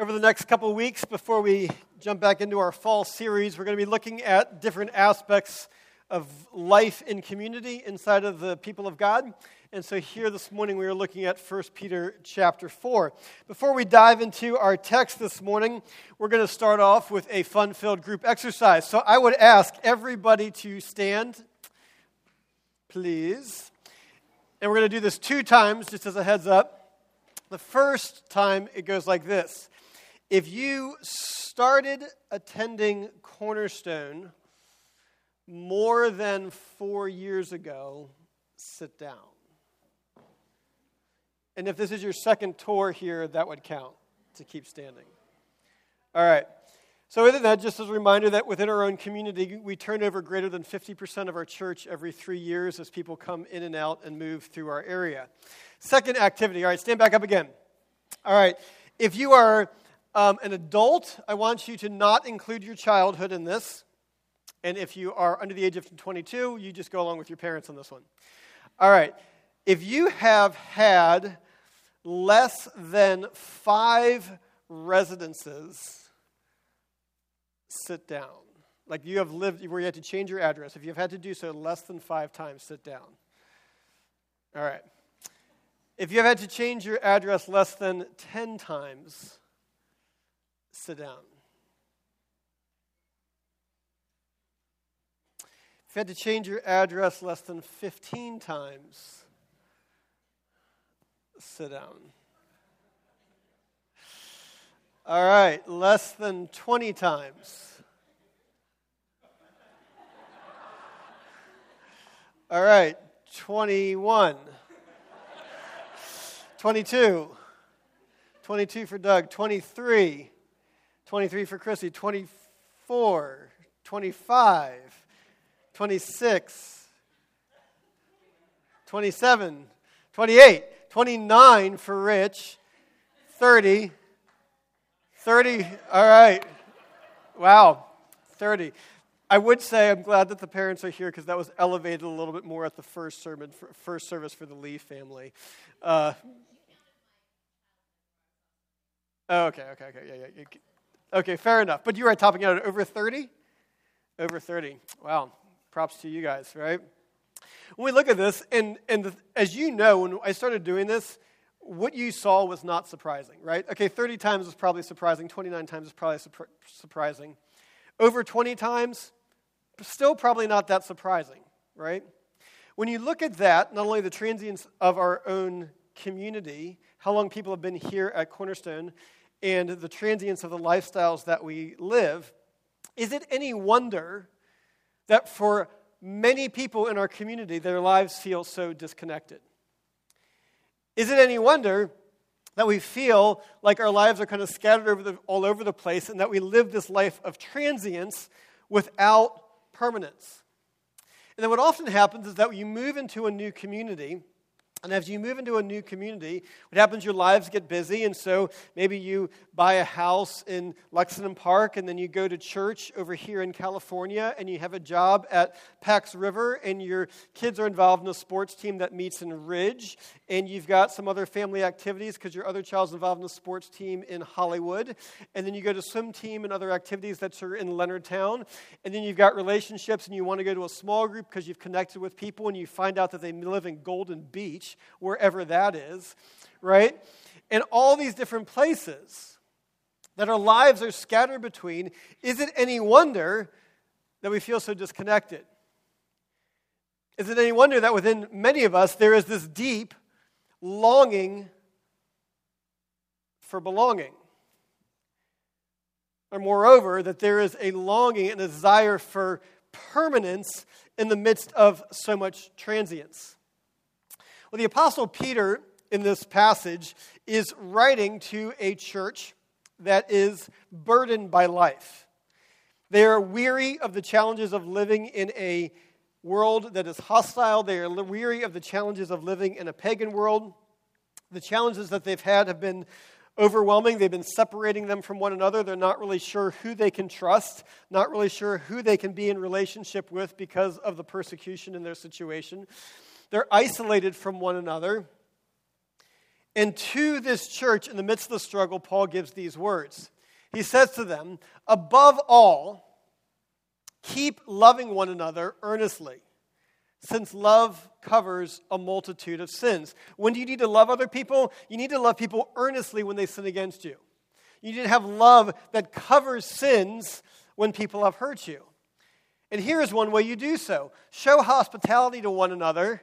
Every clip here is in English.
Over the next couple of weeks, before we jump back into our fall series, we're going to be looking at different aspects of life in community inside of the people of God. And so here this morning we are looking at 1 Peter chapter 4. Before we dive into our text this morning, we're going to start off with a fun-filled group exercise. So I would ask everybody to stand, please. And we're going to do this two times just as a heads up. The first time it goes like this. If you started attending Cornerstone more than four years ago, sit down. And if this is your second tour here, that would count to keep standing. All right. So, within that, just as a reminder that within our own community, we turn over greater than 50% of our church every three years as people come in and out and move through our area. Second activity. All right, stand back up again. All right. If you are um, an adult, I want you to not include your childhood in this. And if you are under the age of 22, you just go along with your parents on this one. All right. If you have had less than five residences, sit down. Like you have lived where you had to change your address. If you've had to do so less than five times, sit down. All right. If you have had to change your address less than 10 times, sit down. If you had to change your address less than 15 times, sit down. All right, less than 20 times. All right, 21. 22. 22 for Doug. 23. 23 for Chrissy, 24, 25, 26, 27, 28, 29 for Rich, 30, 30, all right. Wow, 30. I would say I'm glad that the parents are here because that was elevated a little bit more at the first sermon, first service for the Lee family. Uh, oh, okay, okay, okay, yeah, yeah. Okay, fair enough. But you are topping out at over 30? Over 30. Wow. Props to you guys, right? When we look at this, and, and the, as you know, when I started doing this, what you saw was not surprising, right? Okay, 30 times is probably surprising, 29 times is probably surprising. Over 20 times, still probably not that surprising, right? When you look at that, not only the transients of our own community, how long people have been here at Cornerstone, and the transience of the lifestyles that we live, is it any wonder that for many people in our community, their lives feel so disconnected? Is it any wonder that we feel like our lives are kind of scattered over the, all over the place and that we live this life of transience without permanence? And then what often happens is that you move into a new community and as you move into a new community, what happens? Your lives get busy, and so maybe you buy a house in Lexington Park, and then you go to church over here in California, and you have a job at Pax River, and your kids are involved in a sports team that meets in Ridge, and you've got some other family activities because your other child's involved in a sports team in Hollywood, and then you go to swim team and other activities that are in Leonardtown, and then you've got relationships, and you want to go to a small group because you've connected with people, and you find out that they live in Golden Beach wherever that is, right? And all these different places that our lives are scattered between, is it any wonder that we feel so disconnected? Is it any wonder that within many of us there is this deep longing for belonging? Or moreover, that there is a longing and a desire for permanence in the midst of so much transience. Well, the Apostle Peter in this passage is writing to a church that is burdened by life. They are weary of the challenges of living in a world that is hostile. They are weary of the challenges of living in a pagan world. The challenges that they've had have been overwhelming. They've been separating them from one another. They're not really sure who they can trust, not really sure who they can be in relationship with because of the persecution in their situation. They're isolated from one another. And to this church, in the midst of the struggle, Paul gives these words. He says to them, Above all, keep loving one another earnestly, since love covers a multitude of sins. When do you need to love other people? You need to love people earnestly when they sin against you. You need to have love that covers sins when people have hurt you. And here's one way you do so show hospitality to one another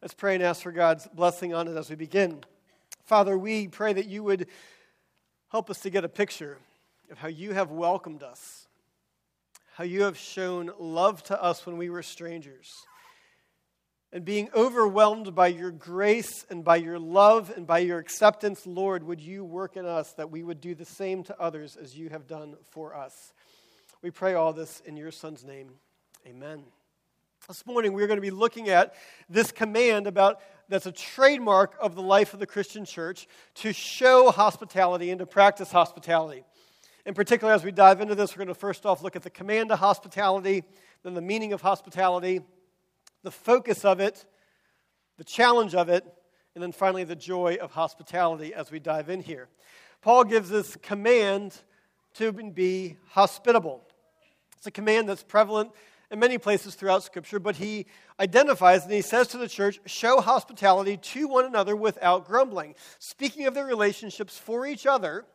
Let's pray and ask for God's blessing on it as we begin. Father, we pray that you would help us to get a picture of how you have welcomed us, how you have shown love to us when we were strangers. And being overwhelmed by your grace and by your love and by your acceptance, Lord, would you work in us that we would do the same to others as you have done for us? We pray all this in your Son's name. Amen. This morning, we're going to be looking at this command about that's a trademark of the life of the Christian church to show hospitality and to practice hospitality. In particular, as we dive into this, we're going to first off look at the command of hospitality, then the meaning of hospitality, the focus of it, the challenge of it, and then finally the joy of hospitality as we dive in here. Paul gives this command to be hospitable. It's a command that's prevalent in many places throughout Scripture, but he identifies and he says to the church, show hospitality to one another without grumbling. Speaking of their relationships for each other,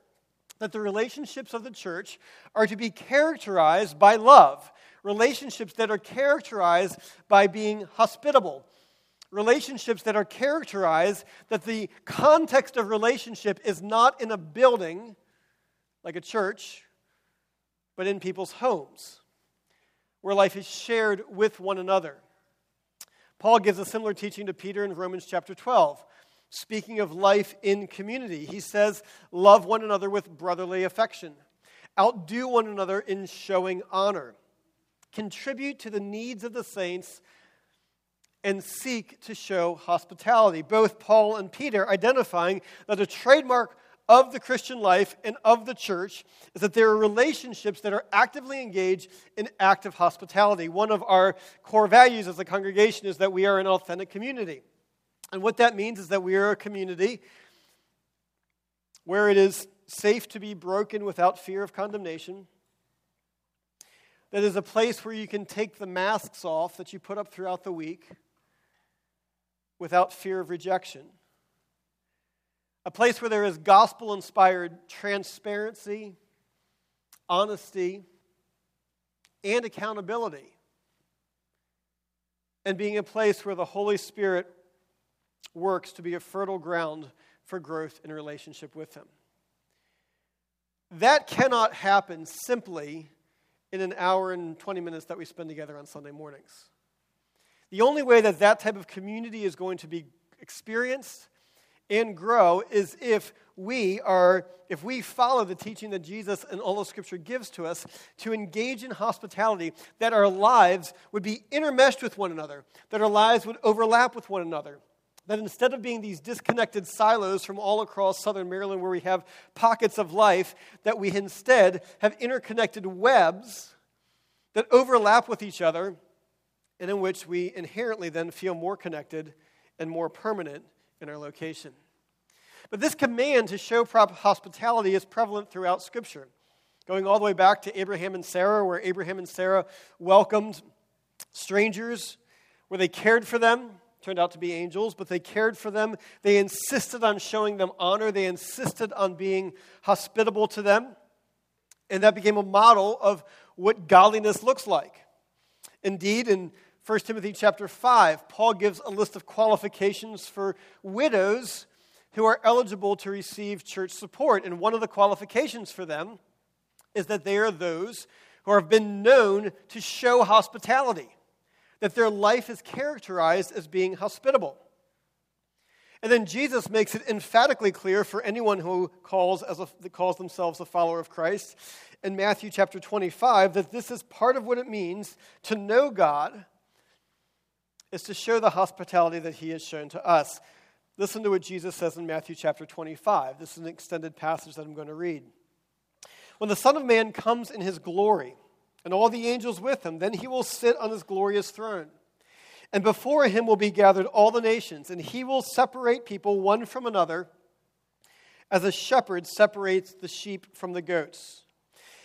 that the relationships of the church are to be characterized by love, relationships that are characterized by being hospitable. Relationships that are characterized that the context of relationship is not in a building like a church, but in people's homes where life is shared with one another. Paul gives a similar teaching to Peter in Romans chapter 12. Speaking of life in community, he says, Love one another with brotherly affection, outdo one another in showing honor, contribute to the needs of the saints, and seek to show hospitality. Both Paul and Peter identifying that a trademark of the Christian life and of the church is that there are relationships that are actively engaged in active hospitality. One of our core values as a congregation is that we are an authentic community. And what that means is that we are a community where it is safe to be broken without fear of condemnation. That is a place where you can take the masks off that you put up throughout the week without fear of rejection a place where there is gospel inspired transparency, honesty, and accountability, and being a place where the Holy Spirit works to be a fertile ground for growth in relationship with Him. That cannot happen simply in an hour and 20 minutes that we spend together on Sunday mornings. The only way that that type of community is going to be experienced and grow is if we are if we follow the teaching that Jesus and all of scripture gives to us to engage in hospitality that our lives would be intermeshed with one another that our lives would overlap with one another that instead of being these disconnected silos from all across southern Maryland where we have pockets of life that we instead have interconnected webs that overlap with each other and in which we inherently then feel more connected and more permanent in our location. But this command to show proper hospitality is prevalent throughout Scripture, going all the way back to Abraham and Sarah, where Abraham and Sarah welcomed strangers, where they cared for them. Turned out to be angels, but they cared for them. They insisted on showing them honor. They insisted on being hospitable to them. And that became a model of what godliness looks like. Indeed, in 1 Timothy chapter 5, Paul gives a list of qualifications for widows who are eligible to receive church support. And one of the qualifications for them is that they are those who have been known to show hospitality, that their life is characterized as being hospitable. And then Jesus makes it emphatically clear for anyone who calls, as a, calls themselves a follower of Christ in Matthew chapter 25 that this is part of what it means to know God is to show the hospitality that he has shown to us. Listen to what Jesus says in Matthew chapter 25. This is an extended passage that I'm going to read. When the Son of Man comes in his glory, and all the angels with him, then he will sit on his glorious throne. And before him will be gathered all the nations, and he will separate people one from another, as a shepherd separates the sheep from the goats.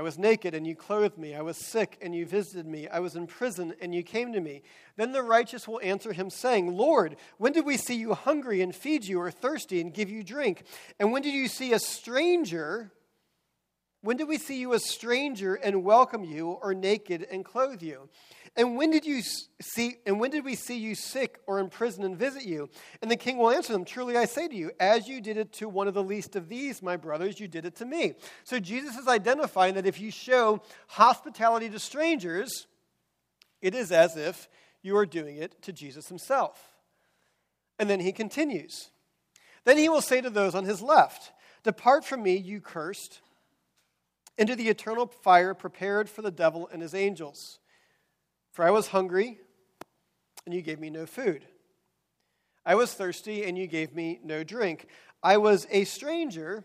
I was naked and you clothed me. I was sick and you visited me. I was in prison and you came to me. Then the righteous will answer him, saying, Lord, when did we see you hungry and feed you, or thirsty and give you drink? And when did you see a stranger? When did we see you a stranger and welcome you, or naked and clothe you? And when did you see and when did we see you sick or in prison and visit you? And the king will answer them, Truly I say to you, as you did it to one of the least of these, my brothers, you did it to me. So Jesus is identifying that if you show hospitality to strangers, it is as if you are doing it to Jesus himself. And then he continues. Then he will say to those on his left, Depart from me, you cursed, into the eternal fire prepared for the devil and his angels. For I was hungry, and you gave me no food. I was thirsty, and you gave me no drink. I was a stranger,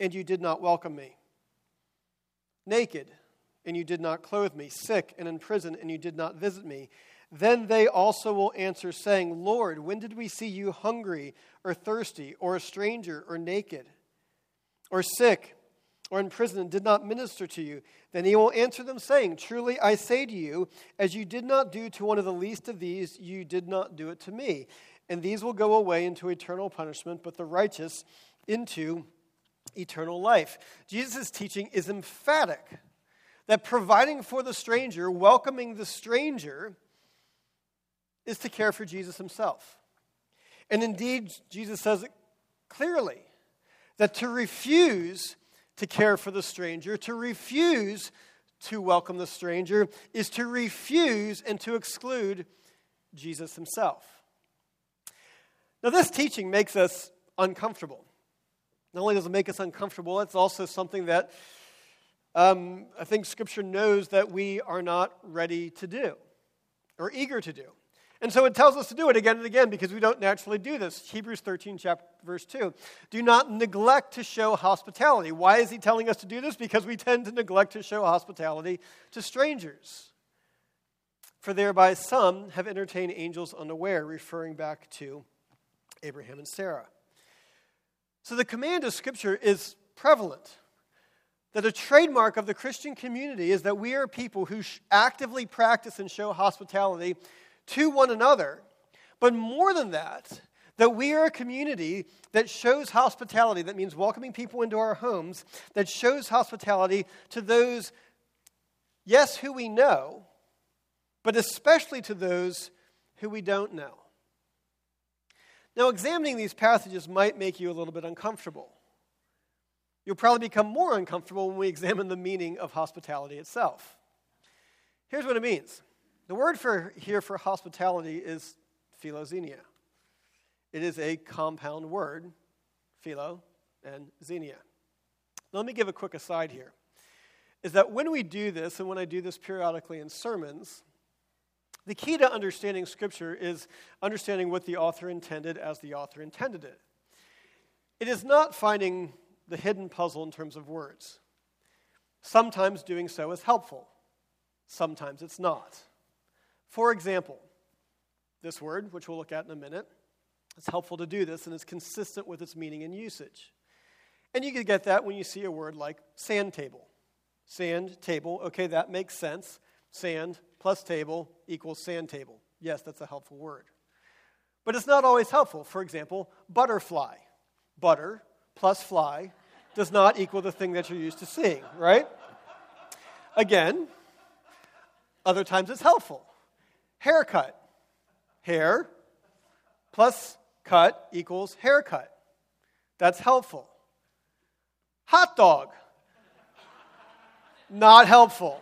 and you did not welcome me. Naked, and you did not clothe me. Sick and in prison, and you did not visit me. Then they also will answer, saying, Lord, when did we see you hungry, or thirsty, or a stranger, or naked, or sick? Or in prison and did not minister to you? Then he will answer them, saying, Truly I say to you, as you did not do to one of the least of these, you did not do it to me. And these will go away into eternal punishment, but the righteous into eternal life. Jesus' teaching is emphatic that providing for the stranger, welcoming the stranger, is to care for Jesus himself. And indeed, Jesus says it clearly that to refuse to care for the stranger. To refuse to welcome the stranger is to refuse and to exclude Jesus himself. Now, this teaching makes us uncomfortable. Not only does it make us uncomfortable, it's also something that um, I think Scripture knows that we are not ready to do or eager to do. And so it tells us to do it again and again because we don't naturally do this. Hebrews 13, chapter, verse 2. Do not neglect to show hospitality. Why is he telling us to do this? Because we tend to neglect to show hospitality to strangers. For thereby some have entertained angels unaware, referring back to Abraham and Sarah. So the command of Scripture is prevalent. That a trademark of the Christian community is that we are people who actively practice and show hospitality to one another. But more than that, that we are a community that shows hospitality, that means welcoming people into our homes, that shows hospitality to those, yes, who we know, but especially to those who we don't know. Now, examining these passages might make you a little bit uncomfortable. You'll probably become more uncomfortable when we examine the meaning of hospitality itself. Here's what it means the word for here for hospitality is philoxenia. It is a compound word, philo and xenia. Let me give a quick aside here. Is that when we do this, and when I do this periodically in sermons, the key to understanding Scripture is understanding what the author intended as the author intended it. It is not finding the hidden puzzle in terms of words. Sometimes doing so is helpful, sometimes it's not. For example, this word, which we'll look at in a minute, it's helpful to do this and it's consistent with its meaning and usage. And you can get that when you see a word like sand table. Sand table, okay, that makes sense. Sand plus table equals sand table. Yes, that's a helpful word. But it's not always helpful. For example, butterfly. Butter plus fly does not equal the thing that you're used to seeing, right? Again, other times it's helpful. Haircut. Hair plus cut equals haircut. That's helpful. Hot dog. Not helpful.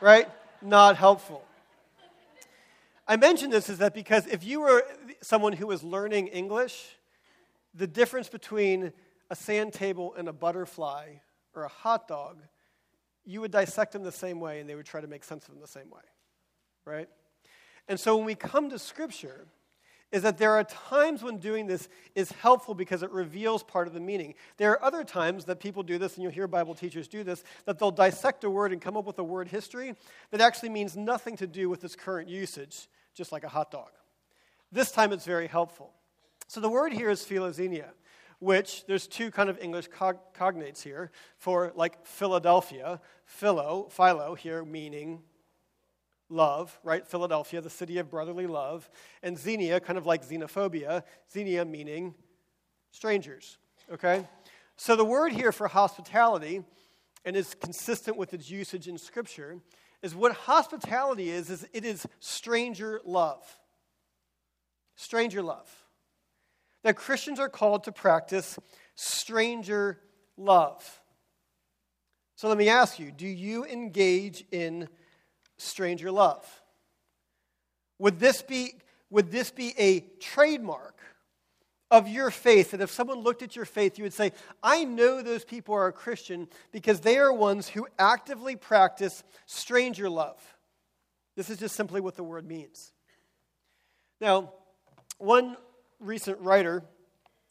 Right? Not helpful. I mention this is that because if you were someone who was learning English, the difference between a sand table and a butterfly or a hot dog, you would dissect them the same way and they would try to make sense of them the same way. Right? And so when we come to Scripture, is that there are times when doing this is helpful because it reveals part of the meaning. There are other times that people do this, and you'll hear Bible teachers do this, that they'll dissect a word and come up with a word history that actually means nothing to do with its current usage, just like a hot dog. This time it's very helpful. So the word here is philoxenia, which there's two kind of English cog- cognates here for like Philadelphia, philo, philo here meaning love, right? Philadelphia, the city of brotherly love, and xenia, kind of like xenophobia, xenia meaning strangers, okay? So the word here for hospitality, and is consistent with its usage in Scripture, is what hospitality is, is it is stranger love. Stranger love. That Christians are called to practice stranger love. So let me ask you do you engage in stranger love? Would this be, would this be a trademark of your faith that if someone looked at your faith, you would say, I know those people are a Christian because they are ones who actively practice stranger love? This is just simply what the word means. Now, one recent writer,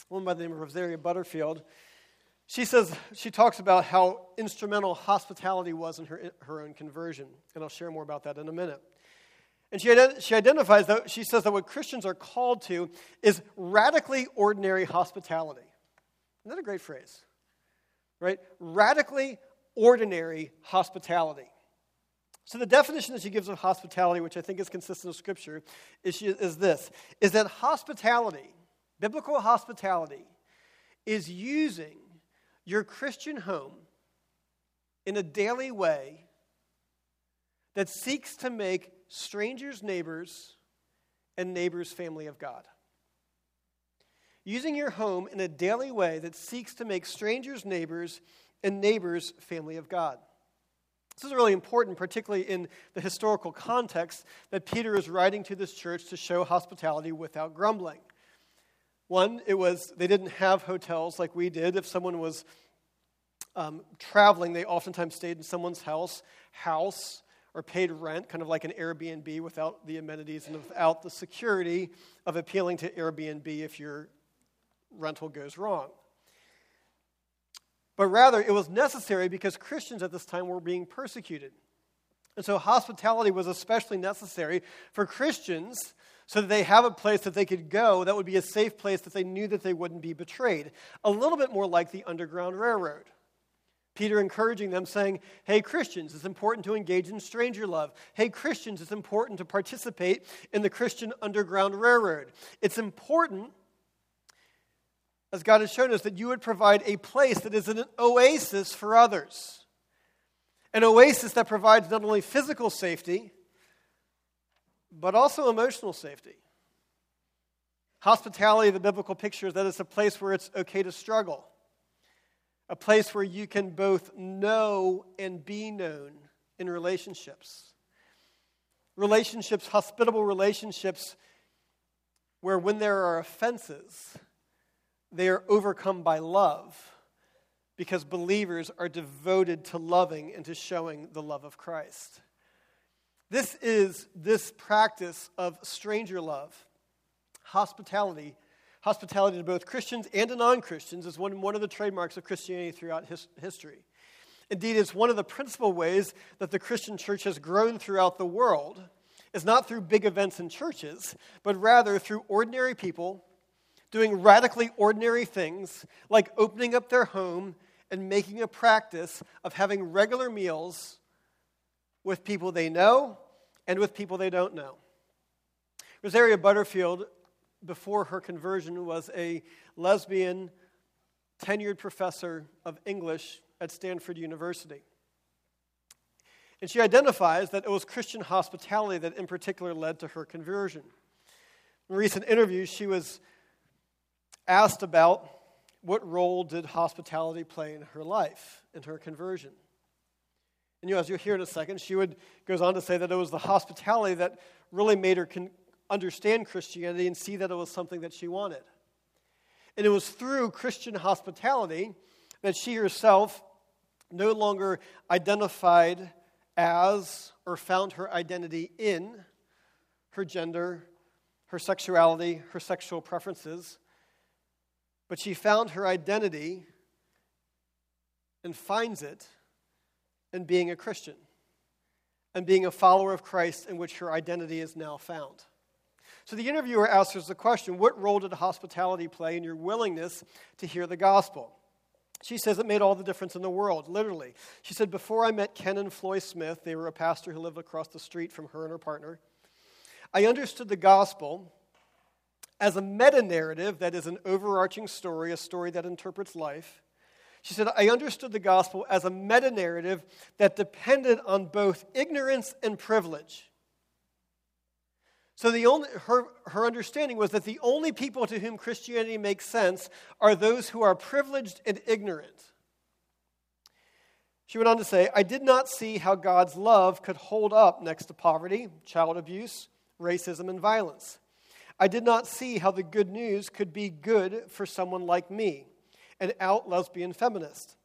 one by the name of Rosaria Butterfield, she says, she talks about how instrumental hospitality was in her, her own conversion. And I'll share more about that in a minute. And she, she identifies that, she says that what Christians are called to is radically ordinary hospitality. Isn't that a great phrase? Right? Radically ordinary hospitality. So the definition that she gives of hospitality, which I think is consistent with Scripture, is, she, is this, is that hospitality, biblical hospitality, is using your Christian home in a daily way that seeks to make strangers neighbors and neighbors family of God. Using your home in a daily way that seeks to make strangers neighbors and neighbors family of God. This is really important, particularly in the historical context that Peter is writing to this church to show hospitality without grumbling. One, it was they didn't have hotels like we did. If someone was um, traveling, they oftentimes stayed in someone's house, house, or paid rent, kind of like an Airbnb, without the amenities and without the security of appealing to Airbnb if your rental goes wrong. But rather, it was necessary because Christians at this time were being persecuted. And so, hospitality was especially necessary for Christians so that they have a place that they could go that would be a safe place that they knew that they wouldn't be betrayed. A little bit more like the Underground Railroad. Peter encouraging them, saying, Hey, Christians, it's important to engage in stranger love. Hey, Christians, it's important to participate in the Christian Underground Railroad. It's important, as God has shown us, that you would provide a place that is an oasis for others. An oasis that provides not only physical safety, but also emotional safety. Hospitality, the biblical picture, is that it's a place where it's okay to struggle, a place where you can both know and be known in relationships. Relationships, hospitable relationships, where when there are offenses, they are overcome by love because believers are devoted to loving and to showing the love of Christ. This is this practice of stranger love, hospitality. Hospitality to both Christians and to non Christians is one, one of the trademarks of Christianity throughout his, history. Indeed, it's one of the principal ways that the Christian church has grown throughout the world, is not through big events in churches, but rather through ordinary people doing radically ordinary things like opening up their home and making a practice of having regular meals with people they know and with people they don't know. Rosaria Butterfield, before her conversion, was a lesbian tenured professor of English at Stanford University. And she identifies that it was Christian hospitality that, in particular, led to her conversion. In recent interviews, she was asked about what role did hospitality play in her life, in her conversion. And you know, as you'll hear in a second, she would goes on to say that it was the hospitality that really made her con- understand Christianity and see that it was something that she wanted. And it was through Christian hospitality that she herself no longer identified as or found her identity in her gender, her sexuality, her sexual preferences, but she found her identity and finds it in being a Christian and being a follower of Christ in which her identity is now found. So the interviewer asks us the question What role did hospitality play in your willingness to hear the gospel? She says it made all the difference in the world, literally. She said, Before I met Ken and Floy Smith, they were a pastor who lived across the street from her and her partner, I understood the gospel as a meta narrative that is an overarching story, a story that interprets life. She said, I understood the gospel as a meta narrative that depended on both ignorance and privilege. So the only, her, her understanding was that the only people to whom Christianity makes sense are those who are privileged and ignorant. She went on to say, I did not see how God's love could hold up next to poverty, child abuse, racism, and violence. I did not see how the good news could be good for someone like me, an out lesbian feminist.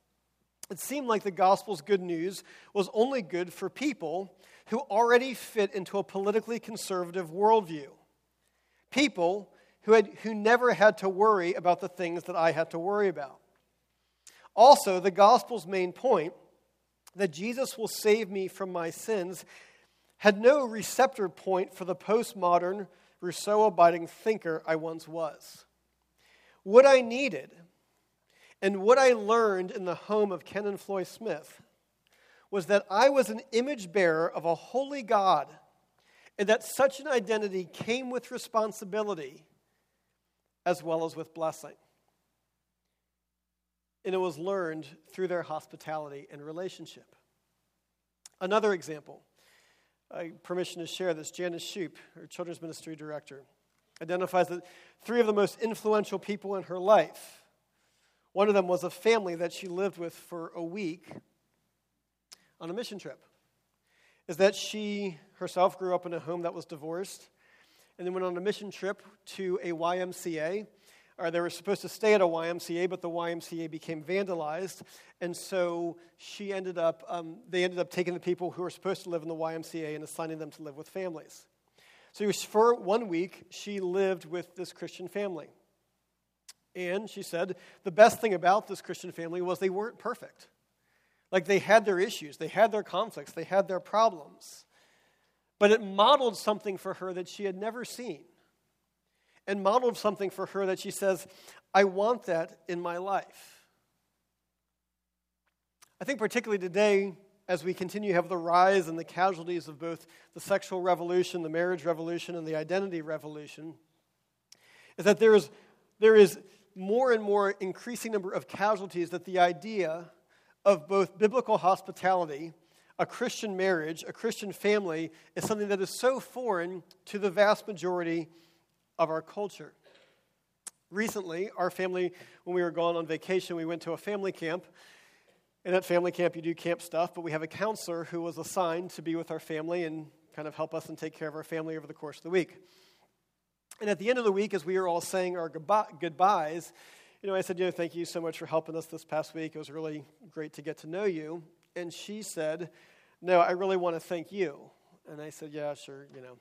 It seemed like the gospel's good news was only good for people who already fit into a politically conservative worldview. People who, had, who never had to worry about the things that I had to worry about. Also, the gospel's main point, that Jesus will save me from my sins, had no receptor point for the postmodern, Rousseau abiding thinker I once was. What I needed and what I learned in the home of Ken and Floy Smith was that I was an image bearer of a holy God, and that such an identity came with responsibility as well as with blessing. And it was learned through their hospitality and relationship. Another example, permission to share this, Janice Shoup, her children's ministry director, identifies that three of the most influential people in her life, one of them was a family that she lived with for a week on a mission trip is that she herself grew up in a home that was divorced and then went on a mission trip to a YMCA. Or they were supposed to stay at a YMCA, but the YMCA became vandalized, and so she ended up. Um, they ended up taking the people who were supposed to live in the YMCA and assigning them to live with families. So for one week, she lived with this Christian family, and she said the best thing about this Christian family was they weren't perfect. Like they had their issues, they had their conflicts, they had their problems. But it modeled something for her that she had never seen. And modeled something for her that she says, I want that in my life. I think, particularly today, as we continue to have the rise and the casualties of both the sexual revolution, the marriage revolution, and the identity revolution, is that there is, there is more and more increasing number of casualties that the idea of both biblical hospitality, a Christian marriage, a Christian family, is something that is so foreign to the vast majority of our culture. Recently, our family, when we were gone on vacation, we went to a family camp. And at family camp, you do camp stuff, but we have a counselor who was assigned to be with our family and kind of help us and take care of our family over the course of the week. And at the end of the week, as we were all saying our goodbyes, you know, I said, you know, thank you so much for helping us this past week. It was really great to get to know you. And she said, no, I really want to thank you. And I said, yeah, sure, you know,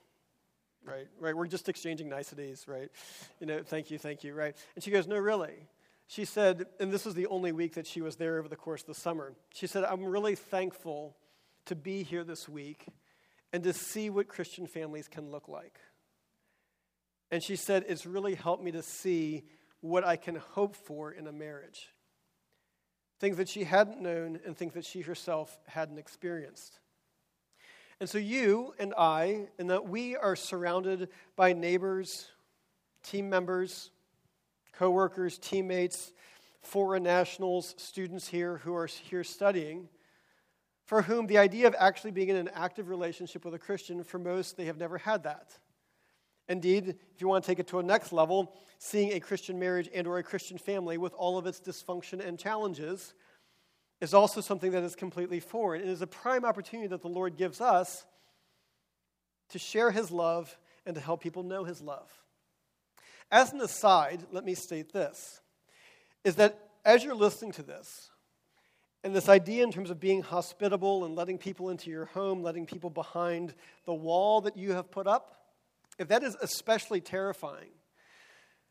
right, right. We're just exchanging niceties, right? You know, thank you, thank you, right? And she goes, no, really. She said, and this was the only week that she was there over the course of the summer. She said, I'm really thankful to be here this week and to see what Christian families can look like. And she said, it's really helped me to see what I can hope for in a marriage. Things that she hadn't known and things that she herself hadn't experienced. And so, you and I, and that we are surrounded by neighbors, team members, coworkers, teammates, foreign nationals, students here who are here studying, for whom the idea of actually being in an active relationship with a Christian, for most, they have never had that. Indeed, if you want to take it to a next level, seeing a Christian marriage and or a Christian family with all of its dysfunction and challenges is also something that is completely foreign. It is a prime opportunity that the Lord gives us to share his love and to help people know his love. As an aside, let me state this is that as you're listening to this, and this idea in terms of being hospitable and letting people into your home, letting people behind the wall that you have put up, if that is especially terrifying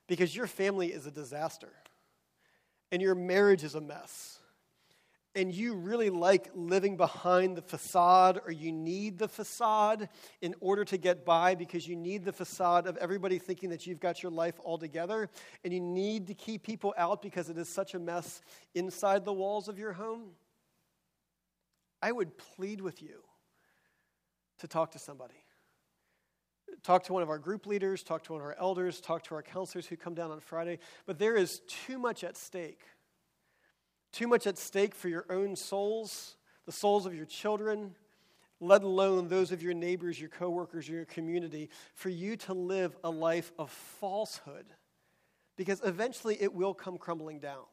because your family is a disaster and your marriage is a mess and you really like living behind the facade or you need the facade in order to get by because you need the facade of everybody thinking that you've got your life all together and you need to keep people out because it is such a mess inside the walls of your home, I would plead with you to talk to somebody talk to one of our group leaders, talk to one of our elders, talk to our counselors who come down on Friday. But there is too much at stake. Too much at stake for your own souls, the souls of your children, let alone those of your neighbors, your coworkers, your community, for you to live a life of falsehood. Because eventually it will come crumbling down.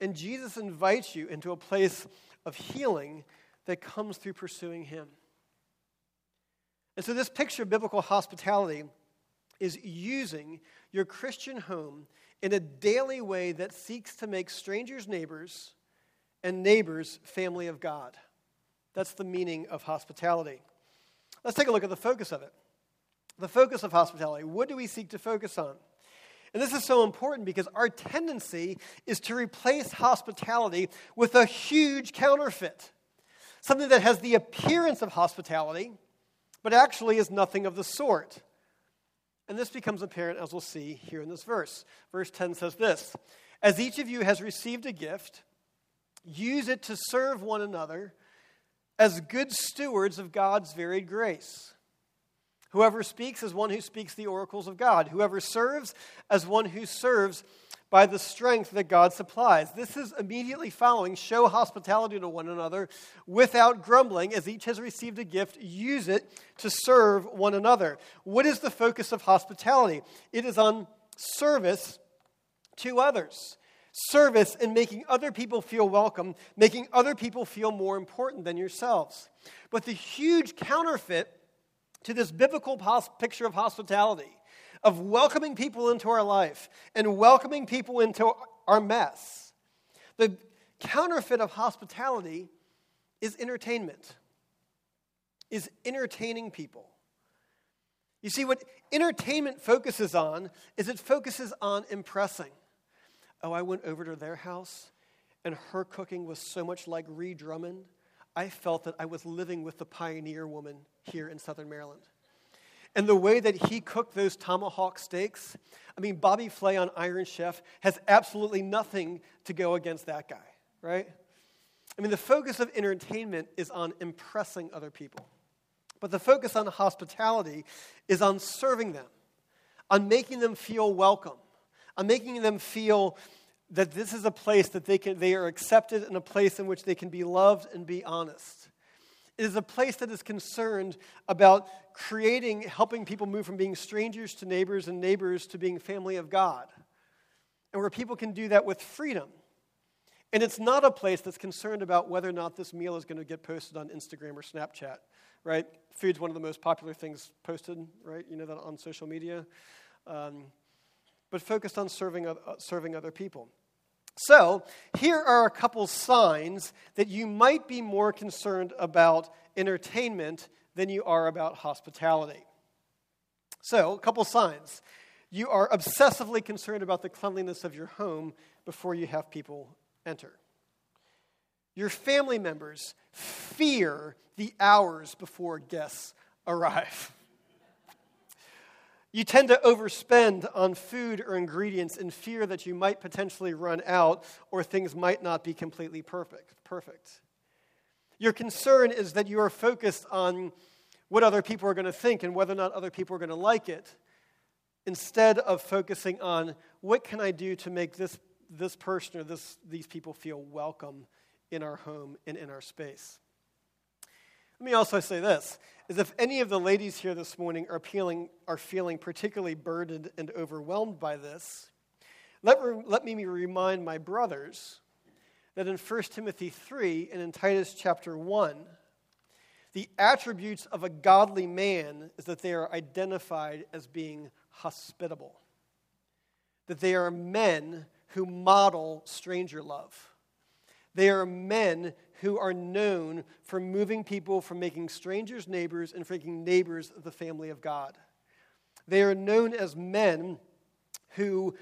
And Jesus invites you into a place of healing that comes through pursuing Him. And so, this picture of biblical hospitality is using your Christian home in a daily way that seeks to make strangers neighbors and neighbors family of God. That's the meaning of hospitality. Let's take a look at the focus of it. The focus of hospitality. What do we seek to focus on? And this is so important because our tendency is to replace hospitality with a huge counterfeit. Something that has the appearance of hospitality, but actually is nothing of the sort. And this becomes apparent as we'll see here in this verse. Verse 10 says this As each of you has received a gift, use it to serve one another as good stewards of God's varied grace. Whoever speaks as one who speaks the oracles of God. Whoever serves as one who serves by the strength that God supplies. This is immediately following show hospitality to one another without grumbling. As each has received a gift, use it to serve one another. What is the focus of hospitality? It is on service to others. Service in making other people feel welcome, making other people feel more important than yourselves. But the huge counterfeit to this biblical picture of hospitality of welcoming people into our life and welcoming people into our mess. The counterfeit of hospitality is entertainment, is entertaining people. You see, what entertainment focuses on is it focuses on impressing. Oh, I went over to their house and her cooking was so much like Ree Drummond. I felt that I was living with the pioneer woman here in Southern Maryland. And the way that he cooked those tomahawk steaks, I mean, Bobby Flay on Iron Chef has absolutely nothing to go against that guy, right? I mean, the focus of entertainment is on impressing other people. But the focus on hospitality is on serving them, on making them feel welcome, on making them feel that this is a place that they, can, they are accepted and a place in which they can be loved and be honest. It is a place that is concerned about creating, helping people move from being strangers to neighbors and neighbors to being family of God. And where people can do that with freedom. And it's not a place that's concerned about whether or not this meal is going to get posted on Instagram or Snapchat, right? Food's one of the most popular things posted, right? You know that on social media. Um, but focused on serving, uh, serving other people. So, here are a couple signs that you might be more concerned about entertainment than you are about hospitality. So, a couple signs. You are obsessively concerned about the cleanliness of your home before you have people enter. Your family members fear the hours before guests arrive. You tend to overspend on food or ingredients in fear that you might potentially run out or things might not be completely perfect. Perfect. Your concern is that you are focused on what other people are going to think and whether or not other people are going to like it instead of focusing on what can I do to make this this person or this, these people feel welcome in our home and in our space. Let me also say this is if any of the ladies here this morning are feeling, are feeling particularly burdened and overwhelmed by this, let, let me remind my brothers that in 1 Timothy 3 and in Titus chapter 1, the attributes of a godly man is that they are identified as being hospitable, that they are men who model stranger love. They are men who are known for moving people from making strangers neighbors and making neighbors the family of God. They are known as men who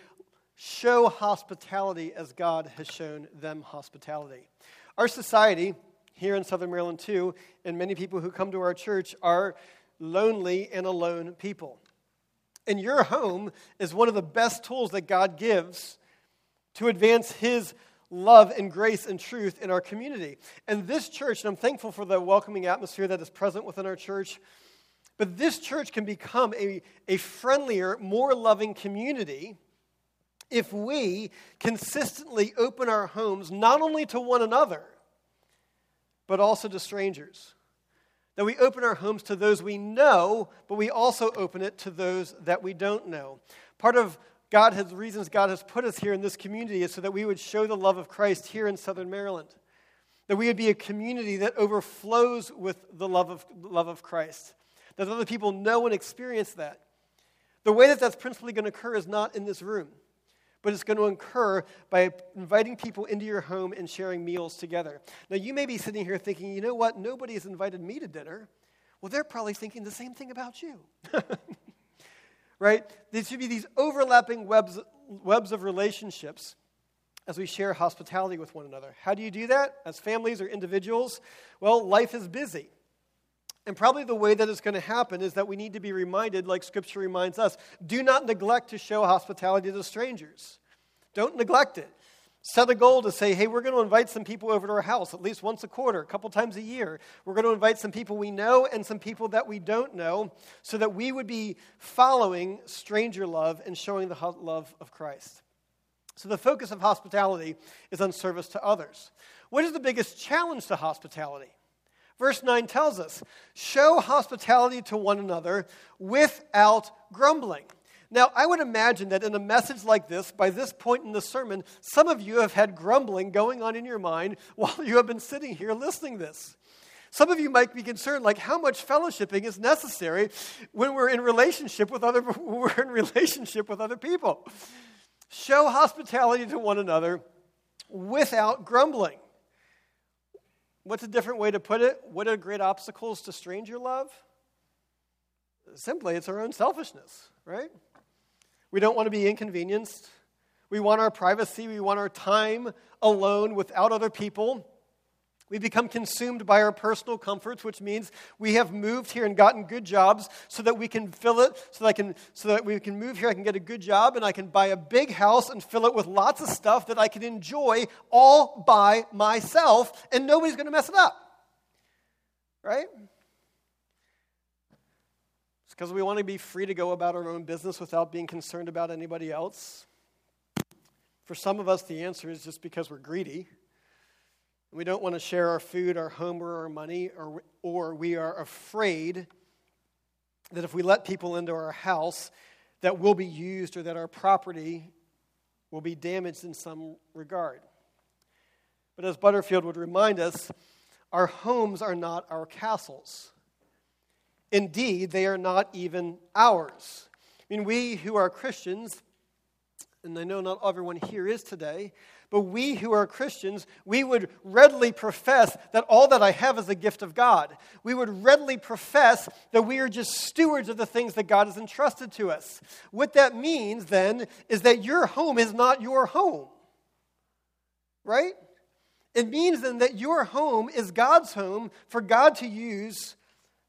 show hospitality as God has shown them hospitality. Our society, here in Southern Maryland too, and many people who come to our church are lonely and alone people. And your home is one of the best tools that God gives to advance His love and grace and truth in our community. And this church, and I'm thankful for the welcoming atmosphere that is present within our church, but this church can become a, a friendlier, more loving community if we consistently open our homes not only to one another, but also to strangers. That we open our homes to those we know, but we also open it to those that we don't know. Part of God has reasons God has put us here in this community is so that we would show the love of Christ here in Southern Maryland. That we would be a community that overflows with the love of, love of Christ. That other people know and experience that. The way that that's principally going to occur is not in this room but it's going to occur by inviting people into your home and sharing meals together. Now, you may be sitting here thinking, you know what? Nobody has invited me to dinner. Well, they're probably thinking the same thing about you. right? There should be these overlapping webs, webs of relationships as we share hospitality with one another. How do you do that? As families or individuals? Well, life is busy. And probably the way that it's going to happen is that we need to be reminded, like Scripture reminds us do not neglect to show hospitality to strangers. Don't neglect it. Set a goal to say, hey, we're going to invite some people over to our house at least once a quarter, a couple times a year. We're going to invite some people we know and some people that we don't know so that we would be following stranger love and showing the love of Christ. So the focus of hospitality is on service to others. What is the biggest challenge to hospitality? Verse 9 tells us show hospitality to one another without grumbling. Now, I would imagine that in a message like this, by this point in the sermon, some of you have had grumbling going on in your mind while you have been sitting here listening this. Some of you might be concerned, like how much fellowshipping is necessary when we're in relationship with other we're in relationship with other people. Show hospitality to one another without grumbling. What's a different way to put it? What are great obstacles to stranger love? Simply, it's our own selfishness, right? We don't want to be inconvenienced. We want our privacy. We want our time alone without other people. We become consumed by our personal comforts, which means we have moved here and gotten good jobs so that we can fill it, so that, I can, so that we can move here, I can get a good job, and I can buy a big house and fill it with lots of stuff that I can enjoy all by myself, and nobody's going to mess it up. Right? Because we want to be free to go about our own business without being concerned about anybody else. For some of us, the answer is just because we're greedy. We don't want to share our food, our home, or our money, or, or we are afraid that if we let people into our house, that we'll be used or that our property will be damaged in some regard. But as Butterfield would remind us, our homes are not our castles. Indeed, they are not even ours. I mean, we who are Christians, and I know not everyone here is today, but we who are Christians, we would readily profess that all that I have is a gift of God. We would readily profess that we are just stewards of the things that God has entrusted to us. What that means then is that your home is not your home. Right? It means then that your home is God's home for God to use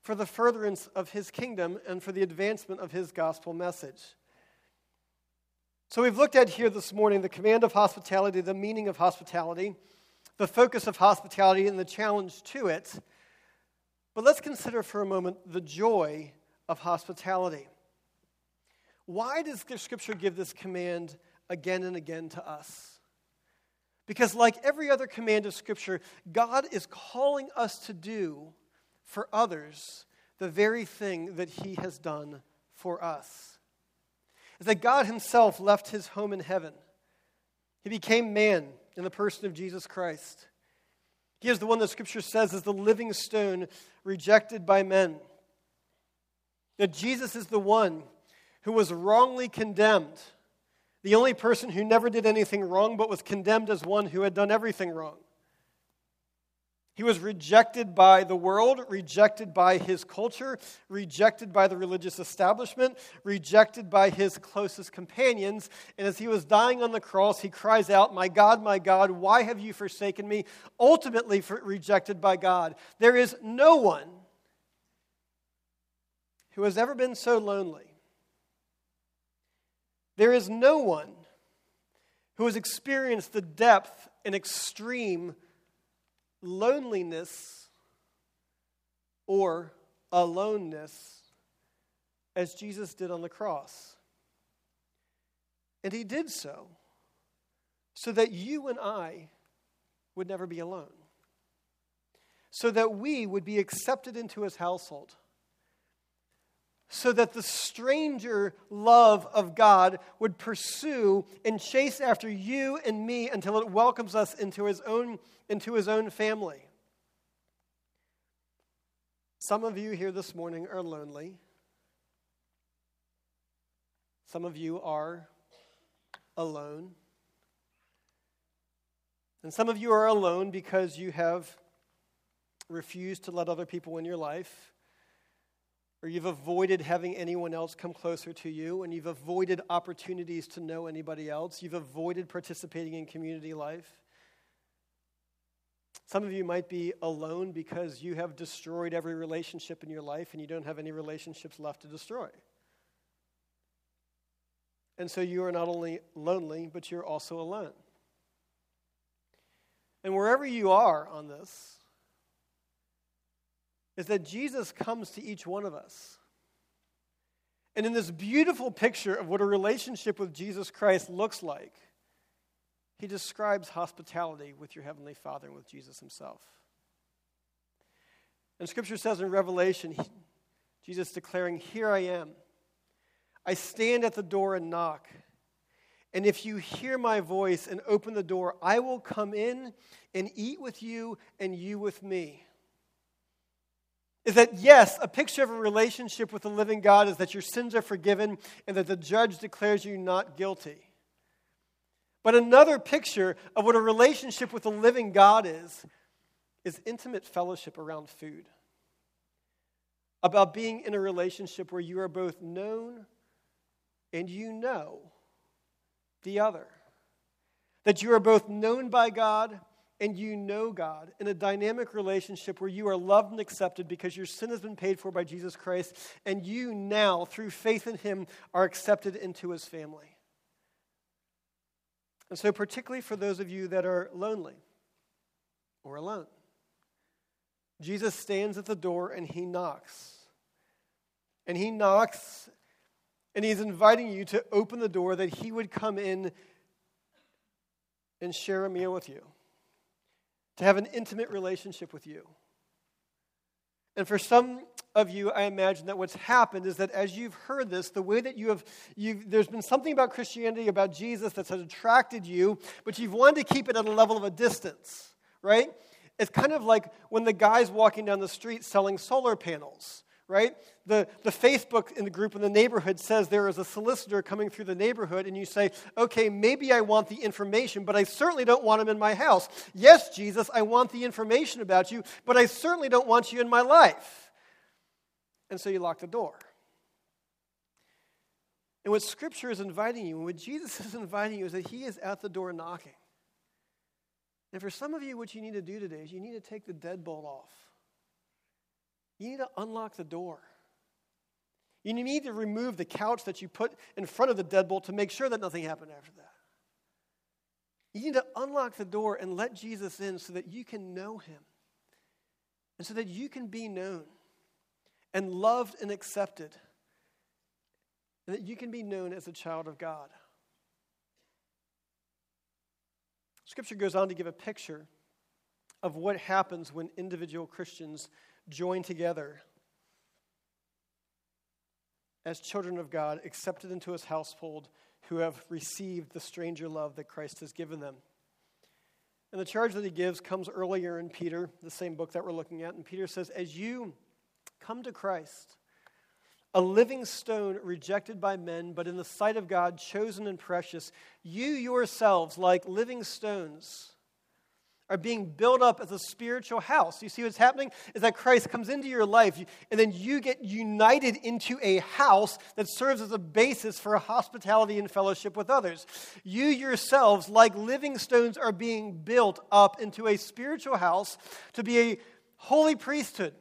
for the furtherance of his kingdom and for the advancement of his gospel message. So we've looked at here this morning the command of hospitality, the meaning of hospitality, the focus of hospitality, and the challenge to it. But let's consider for a moment the joy of hospitality. Why does the scripture give this command again and again to us? Because, like every other command of Scripture, God is calling us to do for others the very thing that He has done for us. Is that God Himself left His home in heaven. He became man in the person of Jesus Christ. He is the one that Scripture says is the living stone rejected by men. That Jesus is the one who was wrongly condemned, the only person who never did anything wrong but was condemned as one who had done everything wrong. He was rejected by the world, rejected by his culture, rejected by the religious establishment, rejected by his closest companions. And as he was dying on the cross, he cries out, My God, my God, why have you forsaken me? Ultimately, rejected by God. There is no one who has ever been so lonely. There is no one who has experienced the depth and extreme loneliness or aloneness as Jesus did on the cross. And he did so so that you and I would never be alone, so that we would be accepted into his household so that the stranger love of God would pursue and chase after you and me until it welcomes us into his own, into his own family. Some of you here this morning are lonely. Some of you are alone. And some of you are alone because you have refused to let other people in your life or you've avoided having anyone else come closer to you, and you've avoided opportunities to know anybody else, you've avoided participating in community life. Some of you might be alone because you have destroyed every relationship in your life and you don't have any relationships left to destroy. And so you are not only lonely, but you're also alone. And wherever you are on this, is that Jesus comes to each one of us. And in this beautiful picture of what a relationship with Jesus Christ looks like, he describes hospitality with your Heavenly Father and with Jesus Himself. And Scripture says in Revelation, he, Jesus declaring, Here I am. I stand at the door and knock. And if you hear my voice and open the door, I will come in and eat with you and you with me is that yes, a picture of a relationship with the living God is that your sins are forgiven and that the judge declares you not guilty. But another picture of what a relationship with the living God is, is intimate fellowship around food. About being in a relationship where you are both known and you know the other. That you are both known by God and you know God in a dynamic relationship where you are loved and accepted because your sin has been paid for by Jesus Christ, and you now, through faith in Him, are accepted into His family. And so, particularly for those of you that are lonely or alone, Jesus stands at the door and He knocks. And He knocks and He's inviting you to open the door that He would come in and share a meal with you to have an intimate relationship with you. And for some of you, I imagine that what's happened is that as you've heard this, the way that you have, you've, there's been something about Christianity, about Jesus that's attracted you, but you've wanted to keep it at a level of a distance, right? It's kind of like when the guy's walking down the street selling solar panels right? The, the Facebook in the group in the neighborhood says there is a solicitor coming through the neighborhood, and you say, okay, maybe I want the information, but I certainly don't want him in my house. Yes, Jesus, I want the information about you, but I certainly don't want you in my life. And so you lock the door. And what Scripture is inviting you, and what Jesus is inviting you, is that He is at the door knocking. And for some of you, what you need to do today is you need to take the deadbolt off. You need to unlock the door. You need to remove the couch that you put in front of the deadbolt to make sure that nothing happened after that. You need to unlock the door and let Jesus in so that you can know him and so that you can be known and loved and accepted and that you can be known as a child of God. Scripture goes on to give a picture of what happens when individual Christians join together as children of God, accepted into his household, who have received the stranger love that Christ has given them. And the charge that he gives comes earlier in Peter, the same book that we're looking at. And Peter says, As you come to Christ, a living stone rejected by men, but in the sight of God, chosen and precious, you yourselves, like living stones, are being built up as a spiritual house. You see what's happening is that Christ comes into your life, and then you get united into a house that serves as a basis for hospitality and fellowship with others. You yourselves, like living stones, are being built up into a spiritual house to be a holy priesthood.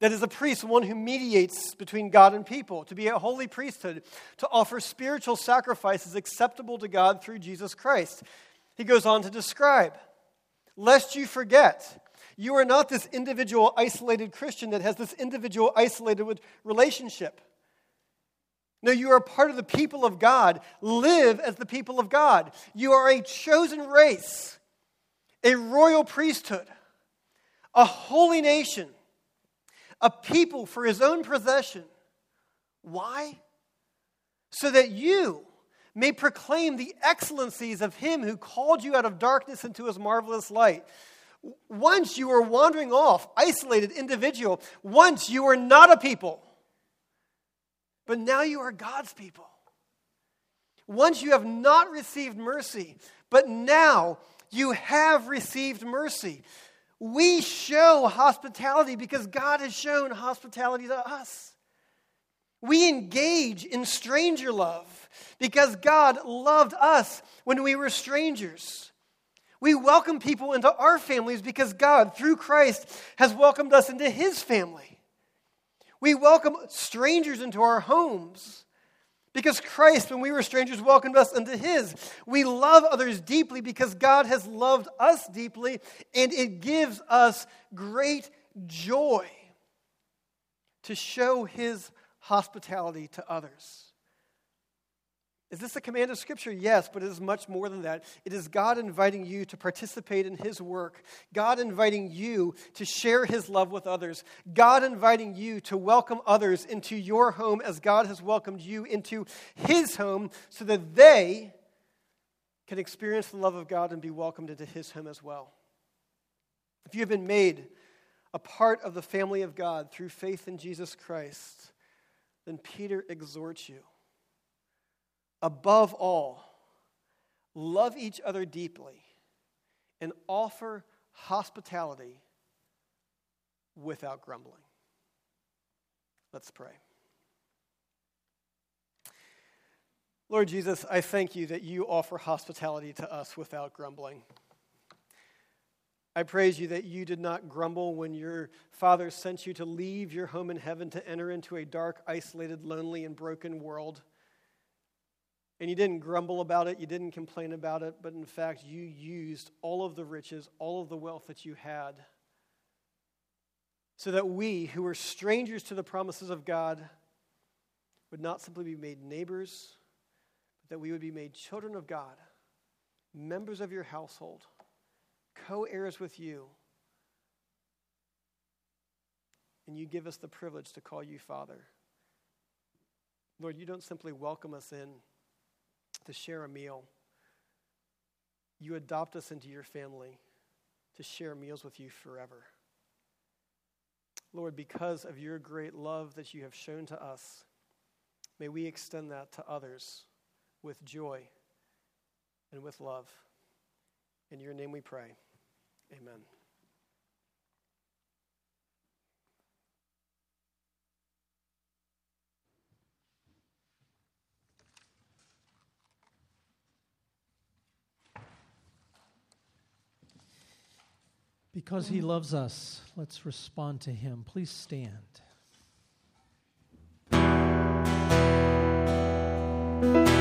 That is a priest, one who mediates between God and people, to be a holy priesthood, to offer spiritual sacrifices acceptable to God through Jesus Christ. He goes on to describe lest you forget. You are not this individual isolated Christian that has this individual isolated relationship. No, you are part of the people of God. Live as the people of God. You are a chosen race, a royal priesthood, a holy nation, a people for his own possession. Why? So that you may proclaim the excellencies of him who called you out of darkness into his marvelous light. Once you were wandering off, isolated individual. Once you were not a people. But now you are God's people. Once you have not received mercy, but now you have received mercy. We show hospitality because God has shown hospitality to us. We engage in stranger love because God loved us when we were strangers. We welcome people into our families because God, through Christ, has welcomed us into his family. We welcome strangers into our homes because Christ, when we were strangers, welcomed us into his. We love others deeply because God has loved us deeply, and it gives us great joy to show his hospitality to others. Is this a command of Scripture? Yes, but it is much more than that. It is God inviting you to participate in His work, God inviting you to share His love with others, God inviting you to welcome others into your home as God has welcomed you into His home so that they can experience the love of God and be welcomed into His home as well. If you have been made a part of the family of God through faith in Jesus Christ, then Peter exhorts you. Above all, love each other deeply and offer hospitality without grumbling. Let's pray. Lord Jesus, I thank you that you offer hospitality to us without grumbling. I praise you that you did not grumble when your Father sent you to leave your home in heaven to enter into a dark, isolated, lonely, and broken world. And you didn't grumble about it, you didn't complain about it, but in fact, you used all of the riches, all of the wealth that you had, so that we, who were strangers to the promises of God, would not simply be made neighbors, but that we would be made children of God, members of your household co heirs with you. And you give us the privilege to call you Father. Lord, you don't simply welcome us in to share a meal, you adopt us into your family to share meals with you forever. Lord, because of your great love that you have shown to us, may we extend that to others with joy and with love. In your name we pray. Amen. Because he loves us, let's respond to him. Please stand. Thank you.